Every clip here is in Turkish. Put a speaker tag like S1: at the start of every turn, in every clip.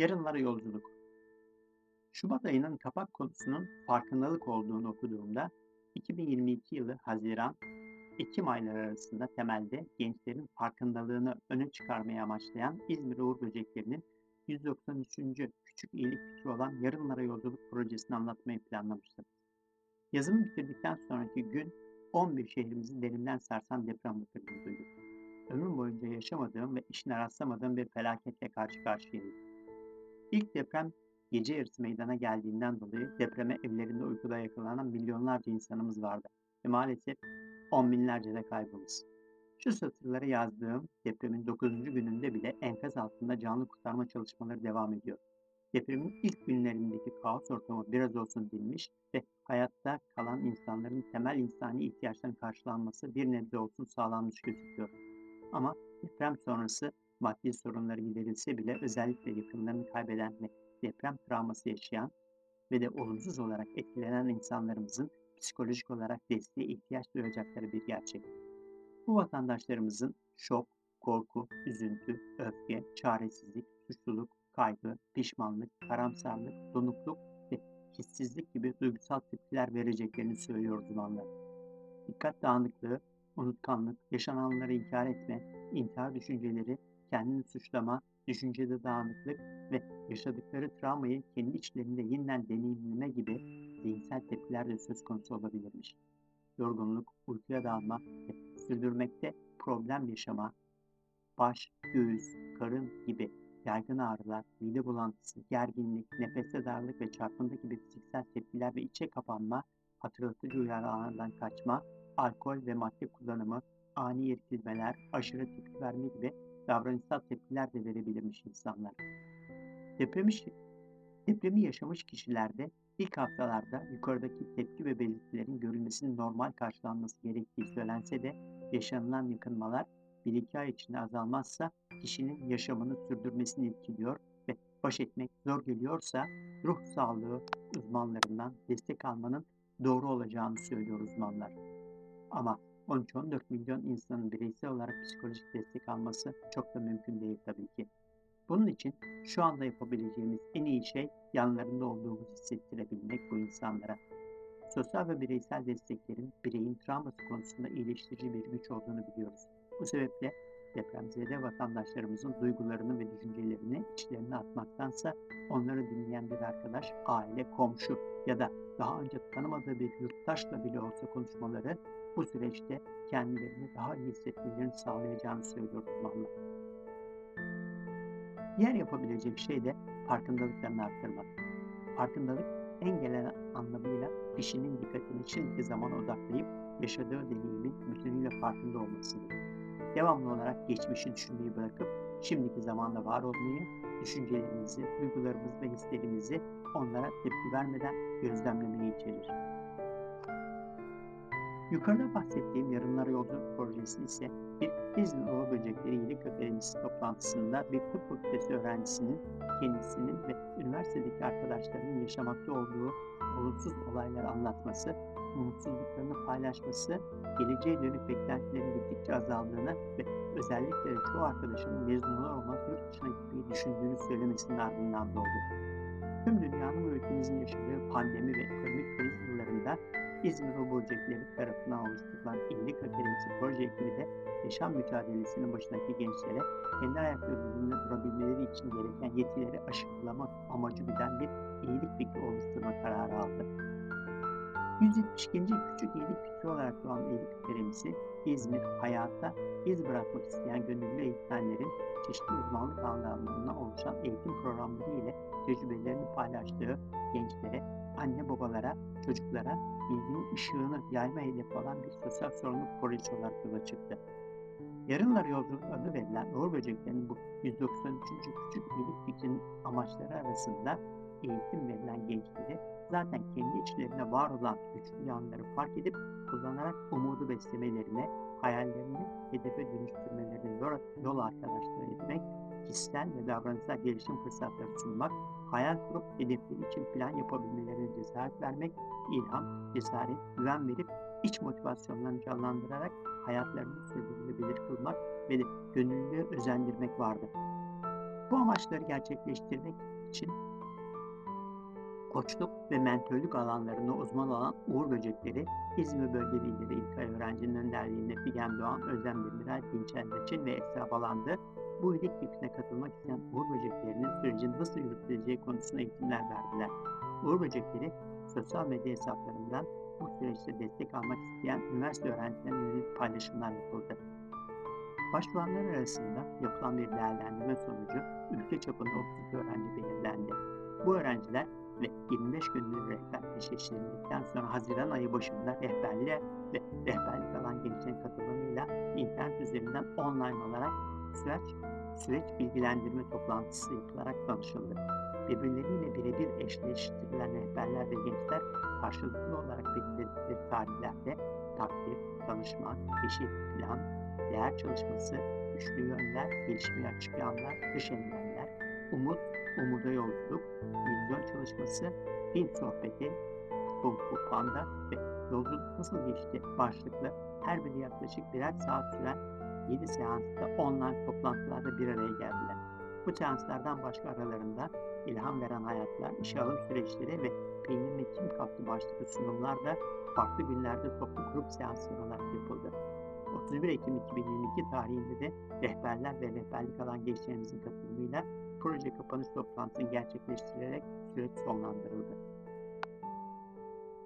S1: Yarınlara yolculuk. Şubat ayının kapak konusunun farkındalık olduğunu okuduğumda 2022 yılı Haziran Ekim ayları arasında temelde gençlerin farkındalığını öne çıkarmaya amaçlayan İzmir Uğur Böcekleri'nin 193. Küçük İyilik Fikri olan Yarınlara Yolculuk projesini anlatmayı planlamıştım. Yazımı bitirdikten sonraki gün 11 şehrimizi derinden sarsan deprem batırını duyduk. Ömrüm boyunca yaşamadığım ve işine rastlamadığım bir felaketle karşı karşıyayım. İlk deprem gece yarısı meydana geldiğinden dolayı depreme evlerinde uykuda yakalanan milyonlarca insanımız vardı. Ve maalesef on binlerce de kaybımız. Şu satırları yazdığım depremin 9. gününde bile enkaz altında canlı kurtarma çalışmaları devam ediyor. Depremin ilk günlerindeki kaos ortamı biraz olsun dinmiş ve hayatta kalan insanların temel insani ihtiyaçlarının karşılanması bir nebze olsun sağlanmış gözüküyor. Ama deprem sonrası maddi sorunları giderilse bile özellikle yakınlarını kaybeden ve deprem travması yaşayan ve de olumsuz olarak etkilenen insanlarımızın psikolojik olarak desteğe ihtiyaç duyacakları bir gerçek. Bu vatandaşlarımızın şok, korku, üzüntü, öfke, çaresizlik, suçluluk, kaygı, pişmanlık, karamsarlık, donukluk ve hissizlik gibi duygusal tepkiler vereceklerini söylüyor uzmanlar. Dikkat dağınıklığı, unutkanlık, yaşananları inkar etme, intihar düşünceleri, kendini suçlama, düşüncede dağınıklık ve yaşadıkları travmayı kendi içlerinde yeniden deneyimleme gibi zihinsel tepkiler de söz konusu olabilirmiş. Yorgunluk, uykuya dalma ve sürdürmekte problem yaşama, baş, göğüs, karın gibi yaygın ağrılar, mide bulantısı, gerginlik, nefeste darlık ve çarpıntı gibi fiziksel tepkiler ve içe kapanma, hatırlatıcı uyarılardan kaçma, alkol ve madde kullanımı, ani irkilmeler, aşırı tepki verme gibi davranışsal tepkiler de verebilirmiş insanlar. Depremi, depremi yaşamış kişilerde ilk haftalarda yukarıdaki tepki ve belirtilerin görülmesinin normal karşılanması gerektiği söylense de yaşanılan yıkılmalar bir iki ay içinde azalmazsa kişinin yaşamını sürdürmesini etkiliyor ve baş etmek zor geliyorsa ruh sağlığı uzmanlarından destek almanın doğru olacağını söylüyor uzmanlar. Ama 13-14 milyon insanın bireysel olarak psikolojik destek alması çok da mümkün değil tabii ki. Bunun için şu anda yapabileceğimiz en iyi şey yanlarında olduğumuzu hissettirebilmek bu insanlara. Sosyal ve bireysel desteklerin bireyin travması konusunda iyileştirici bir güç olduğunu biliyoruz. Bu sebeple depremzede vatandaşlarımızın duygularını ve düşüncelerini içlerine atmaktansa onları dinleyen bir arkadaş, aile, komşu ya da daha önce tanımadığı bir yurttaşla bile olsa konuşmaları bu süreçte kendilerini daha iyi hissetmelerini sağlayacağını söylüyor uzmanlar. Diğer yapabilecek şey de farkındalıklarını arttırmak. Farkındalık en genel anlamıyla kişinin dikkatini şimdiki zamana odaklayıp yaşadığı deneyimin bütünüyle farkında olmasıdır. Devamlı olarak geçmişi düşünmeyi bırakıp şimdiki zamanda var olmayı, düşüncelerimizi, duygularımızı ve hislerimizi onlara tepki vermeden gözlemlemeyi içerir. Yukarıda bahsettiğim Yarınlara Yolculuk projesi ise bir İzmir Ova Böcekleri İyilik Akademisi toplantısında bir tıp fakültesi öğrencisinin kendisinin ve üniversitedeki arkadaşlarının yaşamakta olduğu olumsuz olayları anlatması, umutsuzluklarını paylaşması, geleceğe dönük beklentilerin gittikçe azaldığını ve özellikle çoğu arkadaşının mezun olur olmaz yurt dışına gitmeyi düşündüğünü söylemesinin ardından doğdu. Tüm dünyanın ülkemizin yaşadığı pandemi ve ekonomik kriz yıllarında İzmir Oburcekleri tarafından oluşturulan İyilik Akademisi proje ekibi de yaşam mücadelesinin başındaki gençlere kendi ayakları üzerinde durabilmeleri için gereken yetileri aşılamak amacı güden bir iyilik fikri oluşturma kararı aldı. 172. Küçük İyilik Fikri olarak doğan İyilik Akademisi, İzmir, hayata iz bırakmak isteyen gönüllü eğitmenlerin çeşitli uzmanlık alanlarından oluşan eğitim programları ile tecrübelerini paylaştığı gençlere, anne babalara, çocuklara bilginin ışığını yayma hedefi olan bir sosyal sorumluluk projesi olarak yola çıktı. Yarınlar yolculuk adı verilen Uğur Böceklerinin bu 193. küçük iyilik fikrinin amaçları arasında eğitim verilen gençleri zaten kendi içlerinde var olan güçlü yanları fark edip kullanarak umudu beslemelerine, hayallerini hedefe dönüştürmelerine yol, yol arkadaşlığı etmek, kişisel ve davranışsal gelişim fırsatları sunmak, hayal kurup hedefleri için plan yapabilmelerine cesaret vermek, ilham, cesaret, güven verip iç motivasyonlarını canlandırarak hayatlarını sürdürülebilir kılmak ve de gönüllülüğü özendirmek vardı. Bu amaçları gerçekleştirmek için koçluk ve mentörlük alanlarında uzman olan Uğur Böcekleri, İzmir Bölge Lideri İlkay Öğrenci'nin önderliğinde Figen Doğan, Özlem Demirel, Dinç Eldeçin ve Esra Balandı, bu iyilik fikrine katılmak isteyen Uğur Böcekleri'nin sürecin nasıl yürütüleceği konusunda eğitimler verdiler. Uğur Böcekleri, sosyal medya hesaplarından bu süreçte destek almak isteyen üniversite öğrencilerine yönelik paylaşımlar yapıldı. Başvuranlar arasında yapılan bir değerlendirme sonucu ülke çapında 32 öğrenci belirlendi. Bu öğrenciler ve 25 günlük rehber eşleştirildikten sonra Haziran ayı başında rehberliğe ve rehberlik alan gençlerin katılımıyla internet üzerinden online olarak süreç, süreç bilgilendirme toplantısı yapılarak tanışıldı. Birbirleriyle birebir eşleştirilen rehberler ve gençler karşılıklı olarak belirledikleri tarihlerde takdir, tanışma, keşif, plan, değer çalışması, güçlü yönler, gelişmeye açık yanlar, dış engeller, umut, umuda yolculuk, vizyon çalışması, film sohbeti, Kung Panda ve yolculuk nasıl geçti başlıklı her biri yaklaşık birer saat süren 7 seansta online toplantılarda bir araya geldiler. Bu seanslardan başka aralarında ilham veren hayatlar, işe alım süreçleri ve peynir ve kim kaptı başlıklı sunumlar da farklı günlerde toplu grup seansları olarak yapıldı. 31 Ekim 2022 tarihinde de rehberler ve rehberlik alan gençlerimizin katılımıyla proje kapanış toplantısını gerçekleştirerek süreç sonlandırıldı.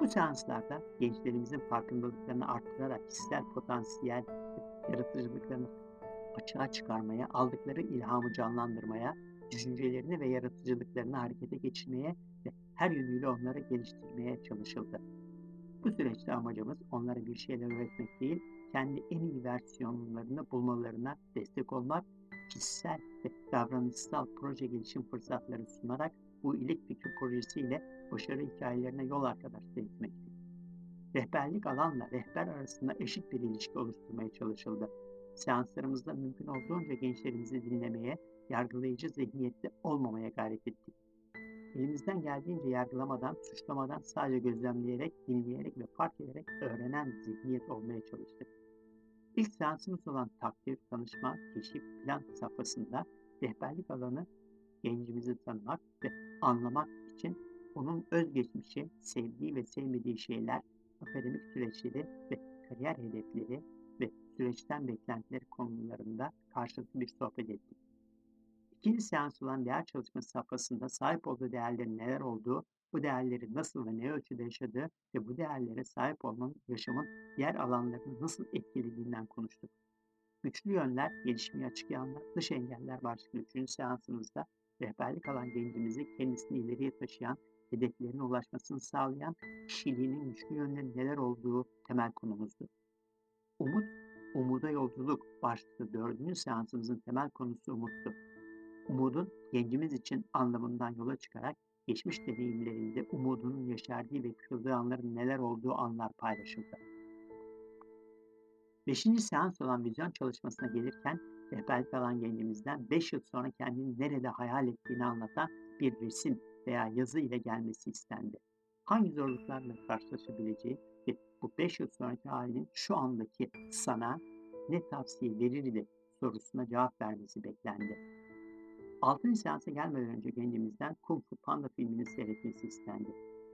S1: Bu seanslarda gençlerimizin farkındalıklarını arttırarak kişisel potansiyel yaratıcılıklarını açığa çıkarmaya, aldıkları ilhamı canlandırmaya, düşüncelerini ve yaratıcılıklarını harekete geçirmeye ve her yönüyle onları geliştirmeye çalışıldı. Bu süreçte amacımız onlara bir şeyler öğretmek değil, kendi en iyi versiyonlarını bulmalarına destek olmak, kişisel ve davranışsal proje gelişim fırsatları sunarak bu iyilik fikri projesiyle başarı hikayelerine yol arkadaşlığı etmektir. Rehberlik alanla rehber arasında eşit bir ilişki oluşturmaya çalışıldı. Seanslarımızda mümkün olduğunca gençlerimizi dinlemeye, yargılayıcı zihniyette olmamaya gayret ettik. Elimizden geldiğince yargılamadan, suçlamadan sadece gözlemleyerek, dinleyerek ve fark ederek öğrenen zihniyet olmaya çalıştık. İlk seansımız olan takdir, tanışma, keşif, plan safhasında rehberlik alanı gencimizi tanımak ve anlamak için onun özgeçmişi, sevdiği ve sevmediği şeyler, akademik süreçleri ve kariyer hedefleri ve süreçten beklentileri konularında karşılıklı bir sohbet ettik. İkinci seans olan değer çalışması safhasında sahip olduğu değerlerin neler olduğu, bu değerleri nasıl ve ne ölçüde yaşadığı ve bu değerlere sahip olmanın yaşamın diğer alanlarını nasıl etkilediğinden konuştuk. Güçlü yönler, gelişmeye açık yanlar, dış engeller başlıklı üçüncü seansımızda rehberlik alan gencimizi kendisini ileriye taşıyan, hedeflerine ulaşmasını sağlayan kişiliğinin güçlü yönleri neler olduğu temel konumuzdu. Umut, umuda yolculuk başlıklı dördüncü seansımızın temel konusu umuttu. Umudun gencimiz için anlamından yola çıkarak geçmiş deneyimlerinde umudunun yaşardığı ve kırıldığı anların neler olduğu anlar paylaşıldı. Beşinci seans olan vizyon çalışmasına gelirken rehberlik alan gencimizden 5 yıl sonra kendini nerede hayal ettiğini anlatan bir resim veya yazı ile gelmesi istendi. Hangi zorluklarla karşılaşabileceği ve bu 5 yıl sonraki halinin şu andaki sana ne tavsiye verirdi sorusuna cevap vermesi beklendi. Altıncı seansa gelmeden önce gencimizden Kung Fu Panda filmini seyretmesi istendi.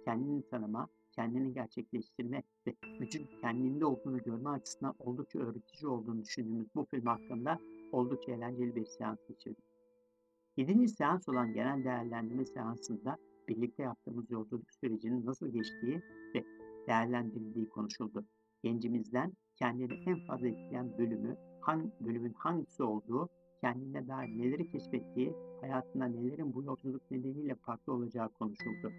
S1: Kendini tanıma, kendini gerçekleştirme ve gücün kendinde olduğunu görme açısından oldukça öğretici olduğunu düşündüğümüz bu film hakkında oldukça eğlenceli bir seans geçirdik. Yedinci seans olan genel değerlendirme seansında birlikte yaptığımız yolculuk sürecinin nasıl geçtiği ve değerlendirildiği konuşuldu. Gencimizden kendini en fazla etkileyen bölümü, hangi bölümün hangisi olduğu, kendine dair neleri keşfettiği, hayatında nelerin bu yolculuk nedeniyle farklı olacağı konuşuldu.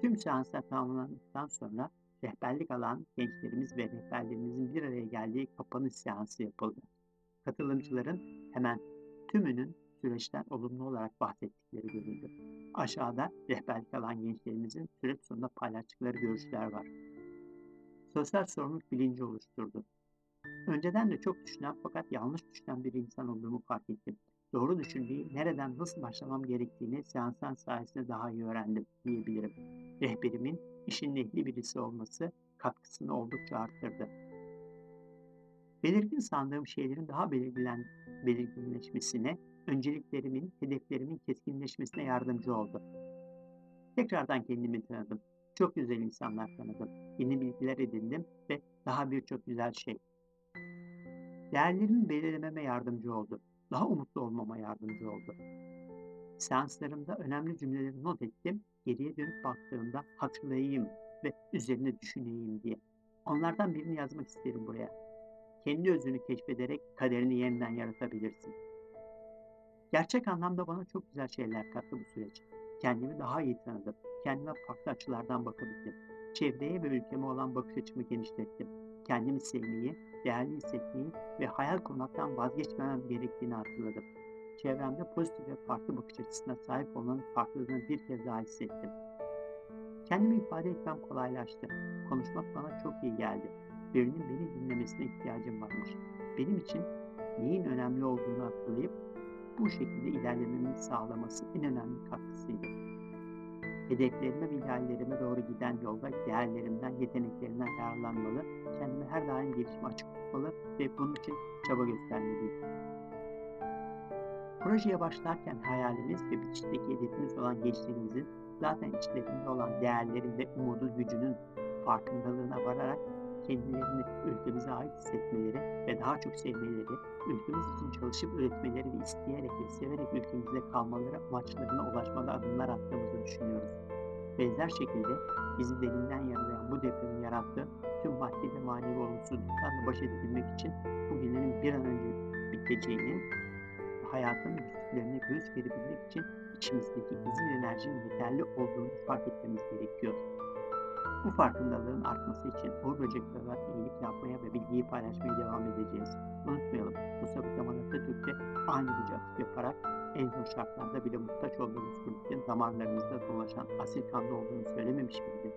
S1: Tüm seanslar tamamlandıktan sonra rehberlik alan gençlerimiz ve rehberlerimizin bir araya geldiği kapanış seansı yapıldı. Katılımcıların hemen tümünün süreçten olumlu olarak bahsettikleri görüldü. Aşağıda rehberlik alan gençlerimizin süreç sonunda paylaştıkları görüşler var. Sosyal sorumluluk bilinci oluşturdu. Önceden de çok düşünen fakat yanlış düşünen bir insan olduğumu fark ettim. Doğru düşünmeyi, nereden nasıl başlamam gerektiğini seanslar sayesinde daha iyi öğrendim diyebilirim. Rehberimin işin ehli birisi olması katkısını oldukça arttırdı. Belirgin sandığım şeylerin daha belirgilen, belirginleşmesine önceliklerimin, hedeflerimin keskinleşmesine yardımcı oldu. Tekrardan kendimi tanıdım. Çok güzel insanlar tanıdım. Yeni bilgiler edindim ve daha birçok güzel şey. Değerlerimi belirlememe yardımcı oldu. Daha umutlu olmama yardımcı oldu. Seanslarımda önemli cümleleri not ettim. Geriye dönüp baktığımda hatırlayayım ve üzerine düşüneyim diye. Onlardan birini yazmak isterim buraya. Kendi özünü keşfederek kaderini yeniden yaratabilirsin. Gerçek anlamda bana çok güzel şeyler kattı bu süreç. Kendimi daha iyi tanıdım. Kendime farklı açılardan bakabildim. Çevreye ve ülkeme olan bakış açımı genişlettim. Kendimi sevmeyi, değerli hissetmeyi ve hayal kurmaktan vazgeçmemem gerektiğini hatırladım. Çevremde pozitif ve farklı bakış açısına sahip olmanın farklılığını bir kez daha hissettim. Kendimi ifade etmem kolaylaştı. Konuşmak bana çok iyi geldi. Birinin beni dinlemesine ihtiyacım varmış. Benim için neyin önemli olduğunu hatırlayıp bu şekilde ilerlememi sağlaması en önemli katkısıydı. Hedeflerime ve ideallerime doğru giden yolda değerlerimden, yeteneklerimden yararlanmalı, kendimi her daim gelişime açık tutmalı ve bunun için çaba göstermeliyim. Projeye başlarken hayalimiz ve bitişteki hedefimiz olan gençlerimizin zaten içlerinde olan değerlerin ve umudun gücünün farkındalığına vararak kendilerini ülkemize ait hissetmeleri ve daha çok sevmeleri, ülkemiz için çalışıp üretmeleri ve isteyerek ve severek ülkemizde kalmaları amaçlarına ulaşmada adımlar attığımızı düşünüyoruz. Benzer şekilde bizi derinden yaralayan bu depremin yarattığı tüm maddi ve manevi olumsuzluklarla baş edebilmek için bugünlerin bir an önce biteceğini, hayatın güçlüklerine göz verebilmek için içimizdeki gizli enerjinin yeterli olduğunu fark etmemiz gerekiyor. Bu farkındalığın artması için Uğur Böcekler'e iyilik yapmaya ve bilgiyi paylaşmaya devam edeceğiz. Unutmayalım, Mustafa Kemal Atatürk'te aynı atıp yaparak en zor şartlarda bile muhtaç olduğumuz ülkenin damarlarımızda dolaşan asil kanlı olduğunu söylememiş miydi?